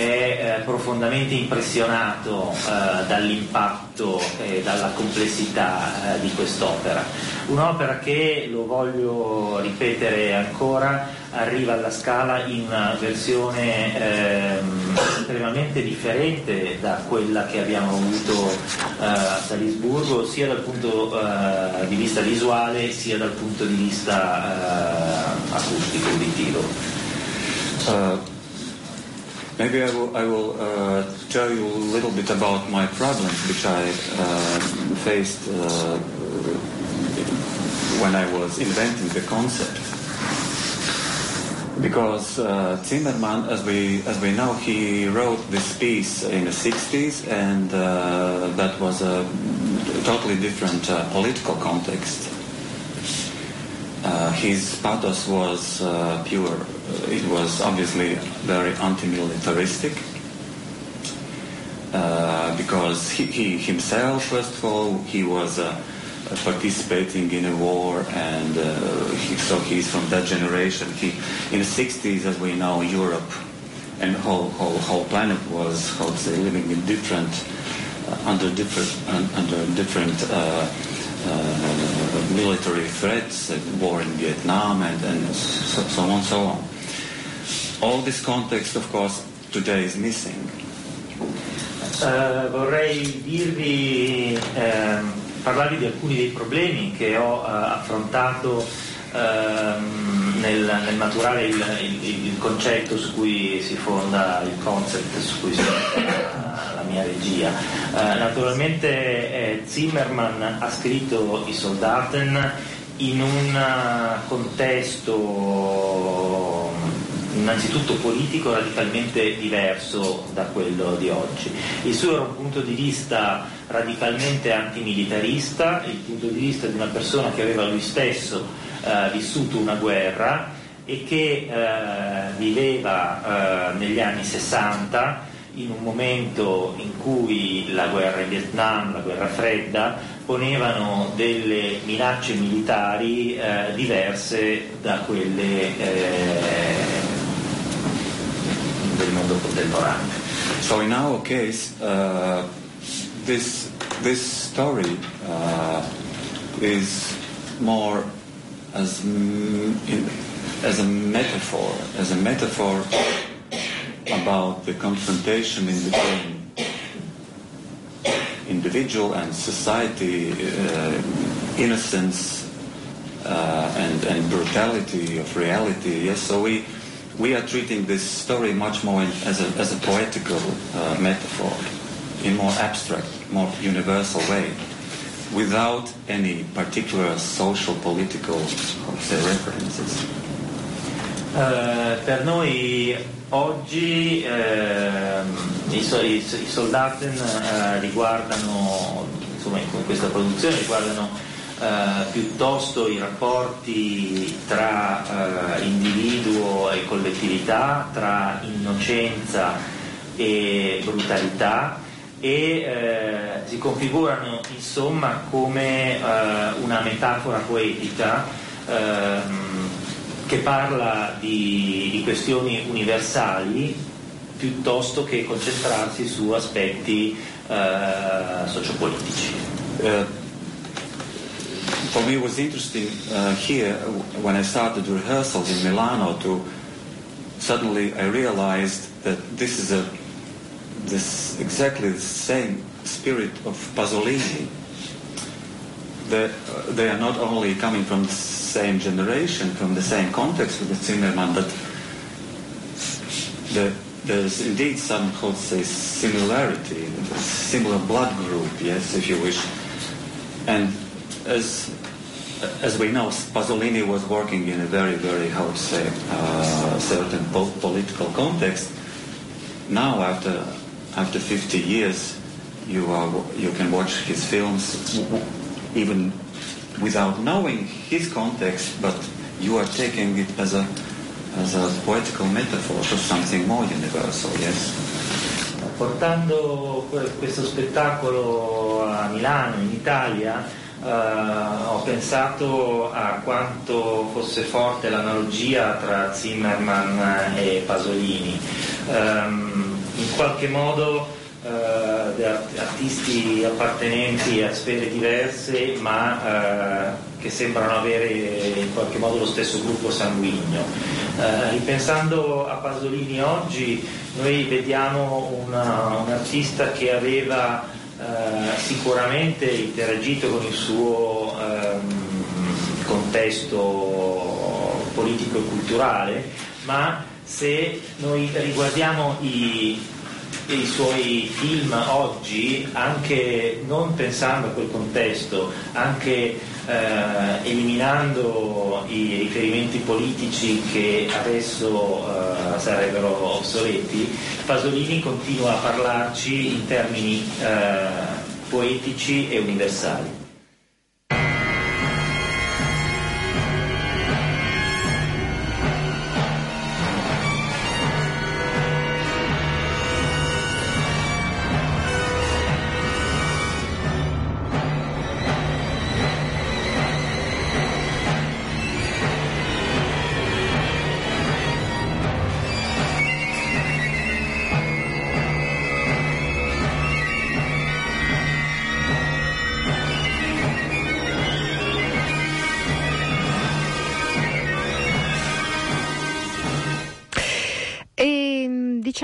eh, profondamente impressionato eh, dall'impatto e dalla complessità eh, di quest'opera. Un'opera che, lo voglio ripetere ancora, arriva alla Scala in una versione ehm, estremamente differente da quella che abbiamo avuto eh, a Salisburgo, sia dal punto eh, di vista visuale sia dal punto di vista eh, acustico, uditivo. Uh, maybe I will, I will uh, tell you a little bit about my problems which I uh, faced uh, when I was inventing the concept. Because uh, Zimmerman, as we as we know, he wrote this piece in the 60s, and uh, that was a totally different uh, political context. Uh, his pathos was uh, pure. It was obviously very anti-militaristic. Uh, because he, he, himself, first of all, he was participating in a war, and uh, he, so he's from that generation. He, in the 60s, as we know, Europe and whole whole whole planet was, how to say, living in different, uh, under different under different. Uh, uh, military threats, uh, war in Vietnam, and, and so, so on so on. All this context, of course, today is missing. Uh, vorrei dirvi ehm, parlarvi di alcuni dei problemi che ho uh, affrontato uh, nel, nel, maturare il, il, il, concetto su cui si fonda il concept, su cui si fonda la mia regia. Uh, naturalmente eh, Zimmerman ha scritto I Soldaten in un contesto innanzitutto politico radicalmente diverso da quello di oggi. Il suo era un punto di vista radicalmente antimilitarista, il punto di vista di una persona che aveva lui stesso eh, vissuto una guerra e che eh, viveva eh, negli anni 60 in un momento in cui la guerra in Vietnam, la guerra fredda, ponevano delle minacce militari eh, diverse da quelle eh, del mondo contemporaneo. So in our case, uh, this this story uh, is more as as a metaphor, as a metaphor about the confrontation in between individual and society, uh, innocence uh, and, and brutality of reality. Yes, so we we are treating this story much more as, a, as a poetical uh, metaphor, in more abstract, more universal way, without any particular social, political say, references. Uh, per noi oggi uh, i, i, i soldati uh, riguardano, insomma, in questa produzione riguardano eh, piuttosto i rapporti tra eh, individuo e collettività, tra innocenza e brutalità e eh, si configurano insomma come eh, una metafora poetica ehm, che parla di, di, questioni universali piuttosto che concentrarsi su aspetti eh, sociopolitici. Uh for me, it was interesting uh, here when I started rehearsals in Milano to suddenly I realized that this is a this exactly the same spirit of Pasolini. That uh, they are not only coming from the same generation, from the same context with the Zimmerman, but the, there's indeed some, how say, similarity, similar blood group, yes, if you wish. And as as we know, Pasolini was working in a very, very, how to say, uh, certain po- political context. Now, after after 50 years, you are you can watch his films even without knowing his context, but you are taking it as a as a poetical metaphor for something more universal. Yes. Portando questo spettacolo a Milano, in Italia, Uh, ho pensato a quanto fosse forte l'analogia tra Zimmerman e Pasolini. Um, in qualche modo uh, artisti appartenenti a sfere diverse ma uh, che sembrano avere in qualche modo lo stesso gruppo sanguigno. ripensando a Pasolini oggi noi vediamo una, un artista che aveva eh, sicuramente interagito con il suo ehm, contesto politico e culturale, ma se noi riguardiamo i, i suoi film oggi, anche non pensando a quel contesto, anche eh, eliminando i riferimenti politici che adesso eh, sarebbero obsoleti, Pasolini continua a parlarci in termini eh, poetici e universali.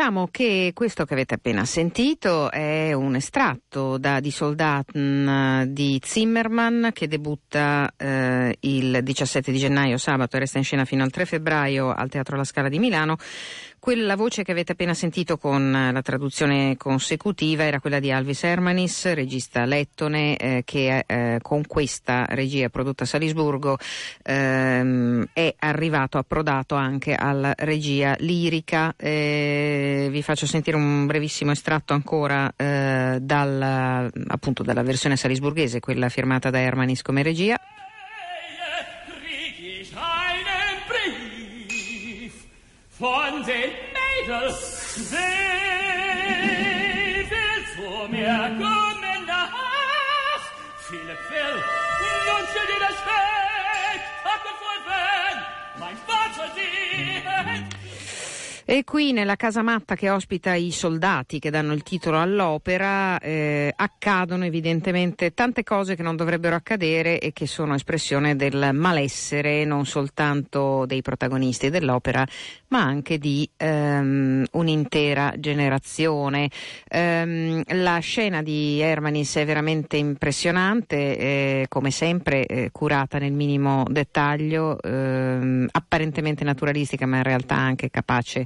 Diciamo che questo che avete appena sentito è un estratto da Die Soldaten di Zimmerman che debutta eh, il 17 di gennaio, sabato, e resta in scena fino al 3 febbraio al Teatro La Scala di Milano. Quella voce che avete appena sentito con la traduzione consecutiva era quella di Alvis Hermanis, regista lettone eh, che eh, con questa regia prodotta a Salisburgo ehm, è arrivato, approdato anche alla regia lirica. Eh, vi faccio sentire un brevissimo estratto ancora eh, dal, appunto dalla versione salisburghese, quella firmata da Hermanis come regia. von den Mädels. Sie will zu mir kommen nach viele Quill nun steht ihr das Weg Tag und voll mein Vater sieht E qui nella casa matta che ospita i soldati che danno il titolo all'opera eh, accadono evidentemente tante cose che non dovrebbero accadere e che sono espressione del malessere non soltanto dei protagonisti dell'opera ma anche di ehm, un'intera generazione. Ehm, la scena di Hermanis è veramente impressionante, eh, come sempre eh, curata nel minimo dettaglio, ehm, apparentemente naturalistica ma in realtà anche capace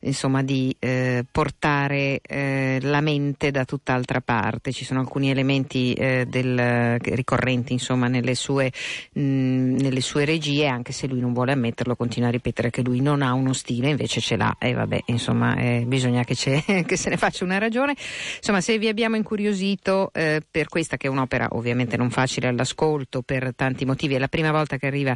insomma, di eh, portare eh, la mente da tutt'altra parte. Ci sono alcuni elementi eh, del, ricorrenti insomma, nelle, sue, mh, nelle, sue, regie, anche se lui non vuole ammetterlo, continua a ripetere che lui non ha uno stile, invece ce l'ha e vabbè, insomma, eh, bisogna che, *laughs* che, se ne faccia una ragione. Insomma, se vi abbiamo incuriosito eh, per questa che è un'opera ovviamente non facile all'ascolto per tanti motivi, è la prima volta che arriva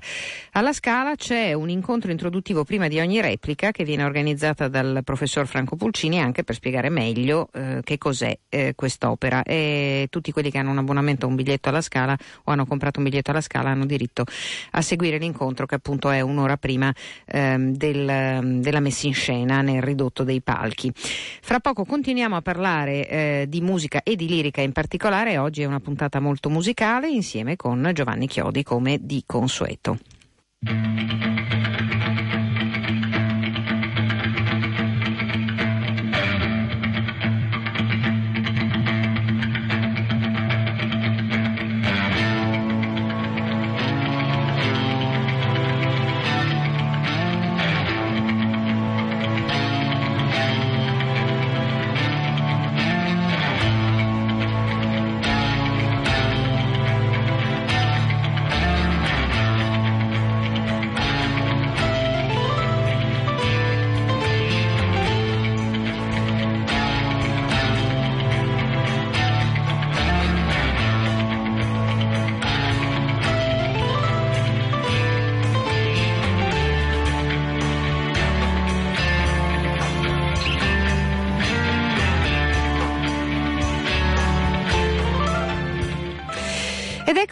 alla Scala, c'è un incontro introduttivo prima di ogni replica che viene organizzata dal professor Franco Pulcini anche per spiegare meglio eh, che cos'è eh, quest'opera. E tutti quelli che hanno un abbonamento a un biglietto alla Scala o hanno comprato un biglietto alla Scala hanno diritto a seguire l'incontro che appunto è un'ora prima ehm, del, della messa in scena nel ridotto dei palchi. Fra poco continuiamo a parlare eh, di musica e di lirica in particolare. Oggi è una puntata molto musicale insieme con Giovanni Chiodi come di consueto.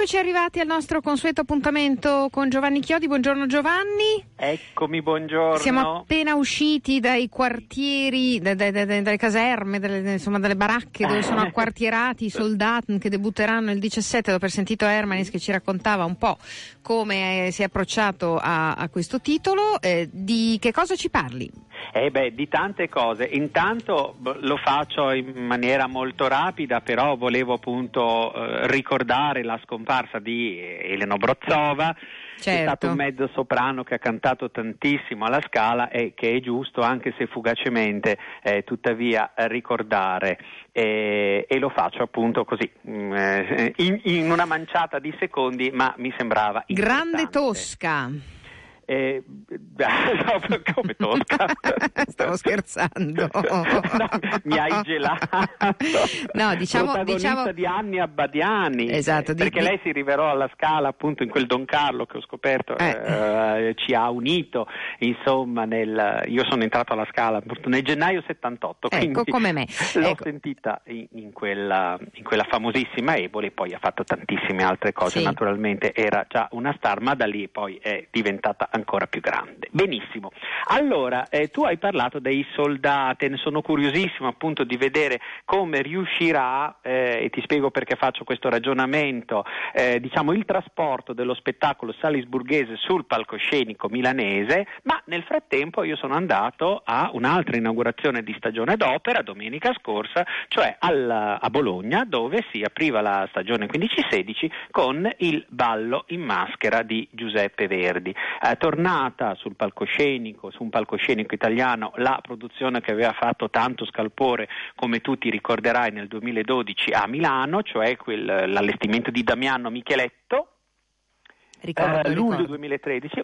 Eccoci arrivati al nostro consueto appuntamento con Giovanni Chiodi. Buongiorno Giovanni. Eccomi, buongiorno. Siamo appena usciti dai quartieri, dai, dai, dai, dalle caserme, dalle, insomma dalle baracche dove sono *laughs* acquartierati i soldati che debutteranno il 17. Dopo aver sentito Hermanis che ci raccontava un po' come si è approcciato a, a questo titolo. Eh, di che cosa ci parli? Eh beh, di tante cose. Intanto lo faccio in maniera molto rapida, però volevo appunto eh, ricordare la scomparsa di Elena Brozzova. Certo. È stato un mezzo soprano che ha cantato tantissimo alla Scala e che è giusto, anche se fugacemente, eh, tuttavia ricordare. E, e, lo faccio appunto così, mm, eh, in, in, una manciata di secondi, ma mi sembrava Grande Tosca. *laughs* No, come tosca? *laughs* Stavo scherzando. *laughs* no, mi hai gelato. No, diciamo, diciamo... di Anni Abbadiani. Esatto, perché di... lei si rivelò alla Scala appunto in quel Don Carlo che ho scoperto eh. Eh, ci ha unito. Insomma, nel... io sono entrato alla Scala appunto nel gennaio 78. Ecco, come me. L'ho ecco. sentita in, in, quella, in, quella, famosissima Eboli, poi ha fatto tantissime altre cose. Sì. Naturalmente era già una star, ma da lì poi è diventata ancora più grande. Benissimo. Allora, eh, tu hai parlato dei soldati, ne sono curiosissimo appunto di vedere come riuscirà, eh, e ti spiego perché faccio questo ragionamento, eh, diciamo il trasporto dello spettacolo salisburghese sul palcoscenico milanese, ma nel frattempo io sono andato a un'altra inaugurazione di stagione d'opera domenica scorsa, cioè al, a Bologna, dove si apriva la stagione 15-16 con il ballo in maschera di Giuseppe Verdi. Eh, tornata sul palcoscenico, su un palcoscenico italiano, la produzione che aveva fatto tanto scalpore, come tu ti ricorderai, nel 2012 a Milano, cioè quel, l'allestimento di Damiano Micheletto, ricordo, eh, luglio 2013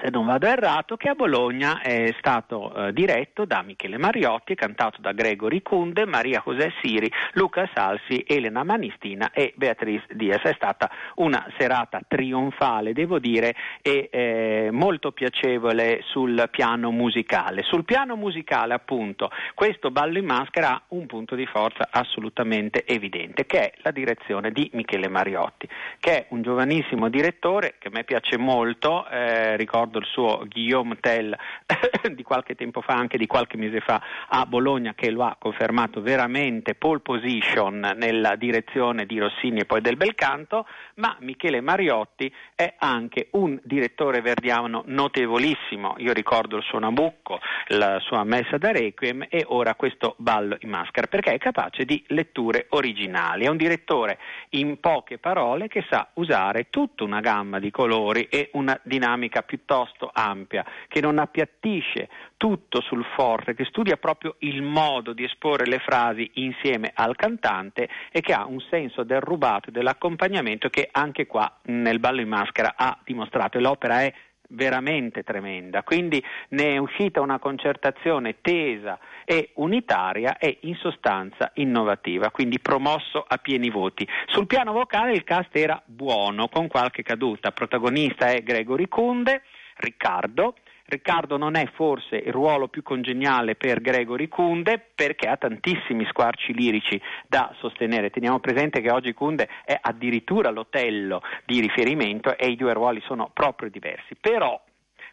se non vado errato, che a Bologna è stato eh, diretto da Michele Mariotti, cantato da Gregory Kunde, Maria José Siri, Luca Salsi, Elena Manistina e Beatrice Diaz. È stata una serata trionfale, devo dire, e eh, molto piacevole sul piano musicale. Sul piano musicale, appunto, questo ballo in maschera ha un punto di forza assolutamente evidente, che è la direzione di Michele Mariotti, che è un giovanissimo direttore che a me piace molto, eh, ricordo ricordo il suo Guillaume Tell *coughs* di qualche tempo fa, anche di qualche mese fa a Bologna, che lo ha confermato veramente pole position nella direzione di Rossini e poi del bel canto, ma Michele Mariotti è anche un direttore verdiano notevolissimo. Io ricordo il suo Nabucco, la sua messa da Requiem e ora questo ballo in maschera, perché è capace di letture originali. È un direttore in poche parole che sa usare tutta una gamma di colori e una dinamica piuttosto piuttosto ampia, che non appiattisce tutto sul forte, che studia proprio il modo di esporre le frasi insieme al cantante e che ha un senso del rubato e dell'accompagnamento che anche qua nel ballo in maschera ha dimostrato. E l'opera è veramente tremenda, quindi ne è uscita una concertazione tesa e unitaria e in sostanza innovativa, quindi promosso a pieni voti. Sul piano vocale il cast era buono, con qualche caduta, protagonista è Gregory Kunde, Riccardo, Riccardo non è forse il ruolo più congeniale per Gregory Kunde perché ha tantissimi squarci lirici da sostenere. Teniamo presente che oggi Kunde è addirittura l'Otello di riferimento e i due ruoli sono proprio diversi. Però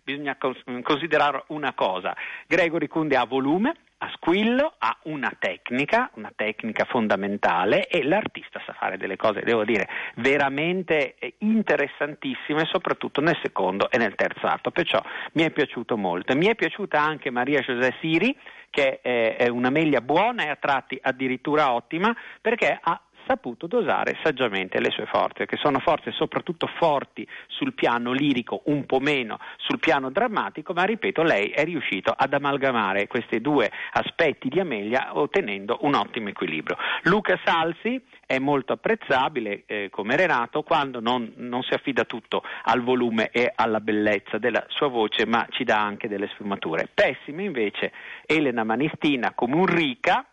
bisogna considerare una cosa, Gregory Kunde ha volume, a squillo, ha una tecnica, una tecnica fondamentale e l'artista sa fare delle cose, devo dire, veramente eh, interessantissime, soprattutto nel secondo e nel terzo atto, perciò mi è piaciuto molto. Mi è piaciuta anche Maria José Siri, che è una meglia buona e a tratti addirittura ottima, perché ha saputo dosare saggiamente le sue forze, che sono forze soprattutto forti sul piano lirico, un po' meno sul piano drammatico, ma ripeto, lei è riuscito ad amalgamare questi due aspetti di Amelia ottenendo un ottimo equilibrio. Luca Salsi è molto apprezzabile eh, come Renato quando non, non, si affida tutto al volume e alla bellezza della sua voce, ma ci dà anche delle sfumature. Pessime invece Elena Manistina come Ulrica,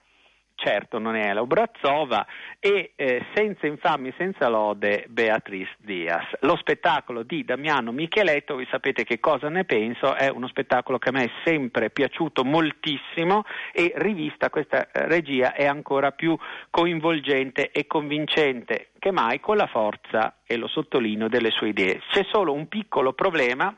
certo non è la Obrazova e eh, senza infami, senza lode Beatrice Diaz. Lo spettacolo di Damiano Micheletto, vi sapete che cosa ne penso, è uno spettacolo che a me è sempre piaciuto moltissimo e rivista questa eh, regia è ancora più coinvolgente e convincente che mai con la forza, e lo sottolineo, delle sue idee. C'è solo un piccolo problema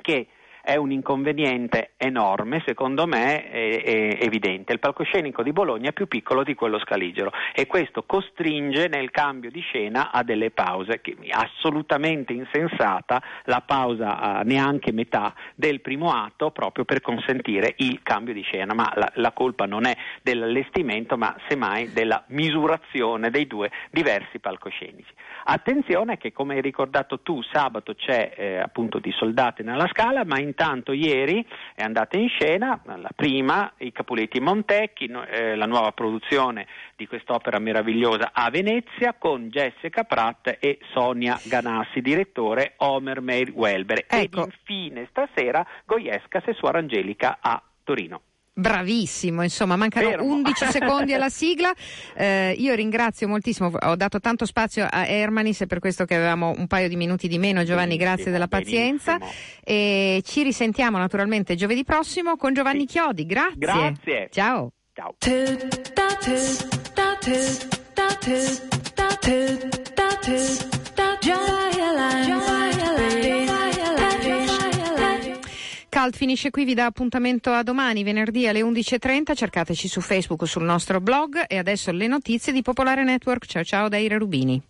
che è un inconveniente enorme, secondo me è, è evidente. Il palcoscenico di Bologna è più piccolo di quello scaligero e questo costringe nel cambio di scena a delle pause, che assolutamente insensata la pausa a neanche metà del primo atto proprio per consentire il cambio di scena, ma la, la colpa non è dell'allestimento ma semmai della misurazione dei due diversi palcoscenici. Attenzione che come hai ricordato tu sabato c'è eh, appunto di soldati nella scala, ma intanto ieri è andata in scena la prima, i Capuletti Montecchi, eh, la nuova produzione di quest'opera meravigliosa a Venezia con Jessica Pratt e Sonia Ganassi, direttore Homer May Welber. Ecco. Ed infine stasera Goiesca Sessuara Angelica a Torino. Bravissimo, insomma, mancano Fermo. 11 secondi alla sigla. Eh, io ringrazio moltissimo, ho dato tanto spazio a Ermanis e per questo che avevamo un paio di minuti di meno. Giovanni, benissimo, grazie della pazienza. E ci risentiamo naturalmente giovedì prossimo con Giovanni sì. Chiodi. Grazie. Grazie. Ciao. Ciao. Cult finisce qui, vi dà appuntamento a domani, venerdì alle 11.30. Cercateci su Facebook o sul nostro blog. E adesso le notizie di Popolare Network. Ciao ciao da Ira Rubini.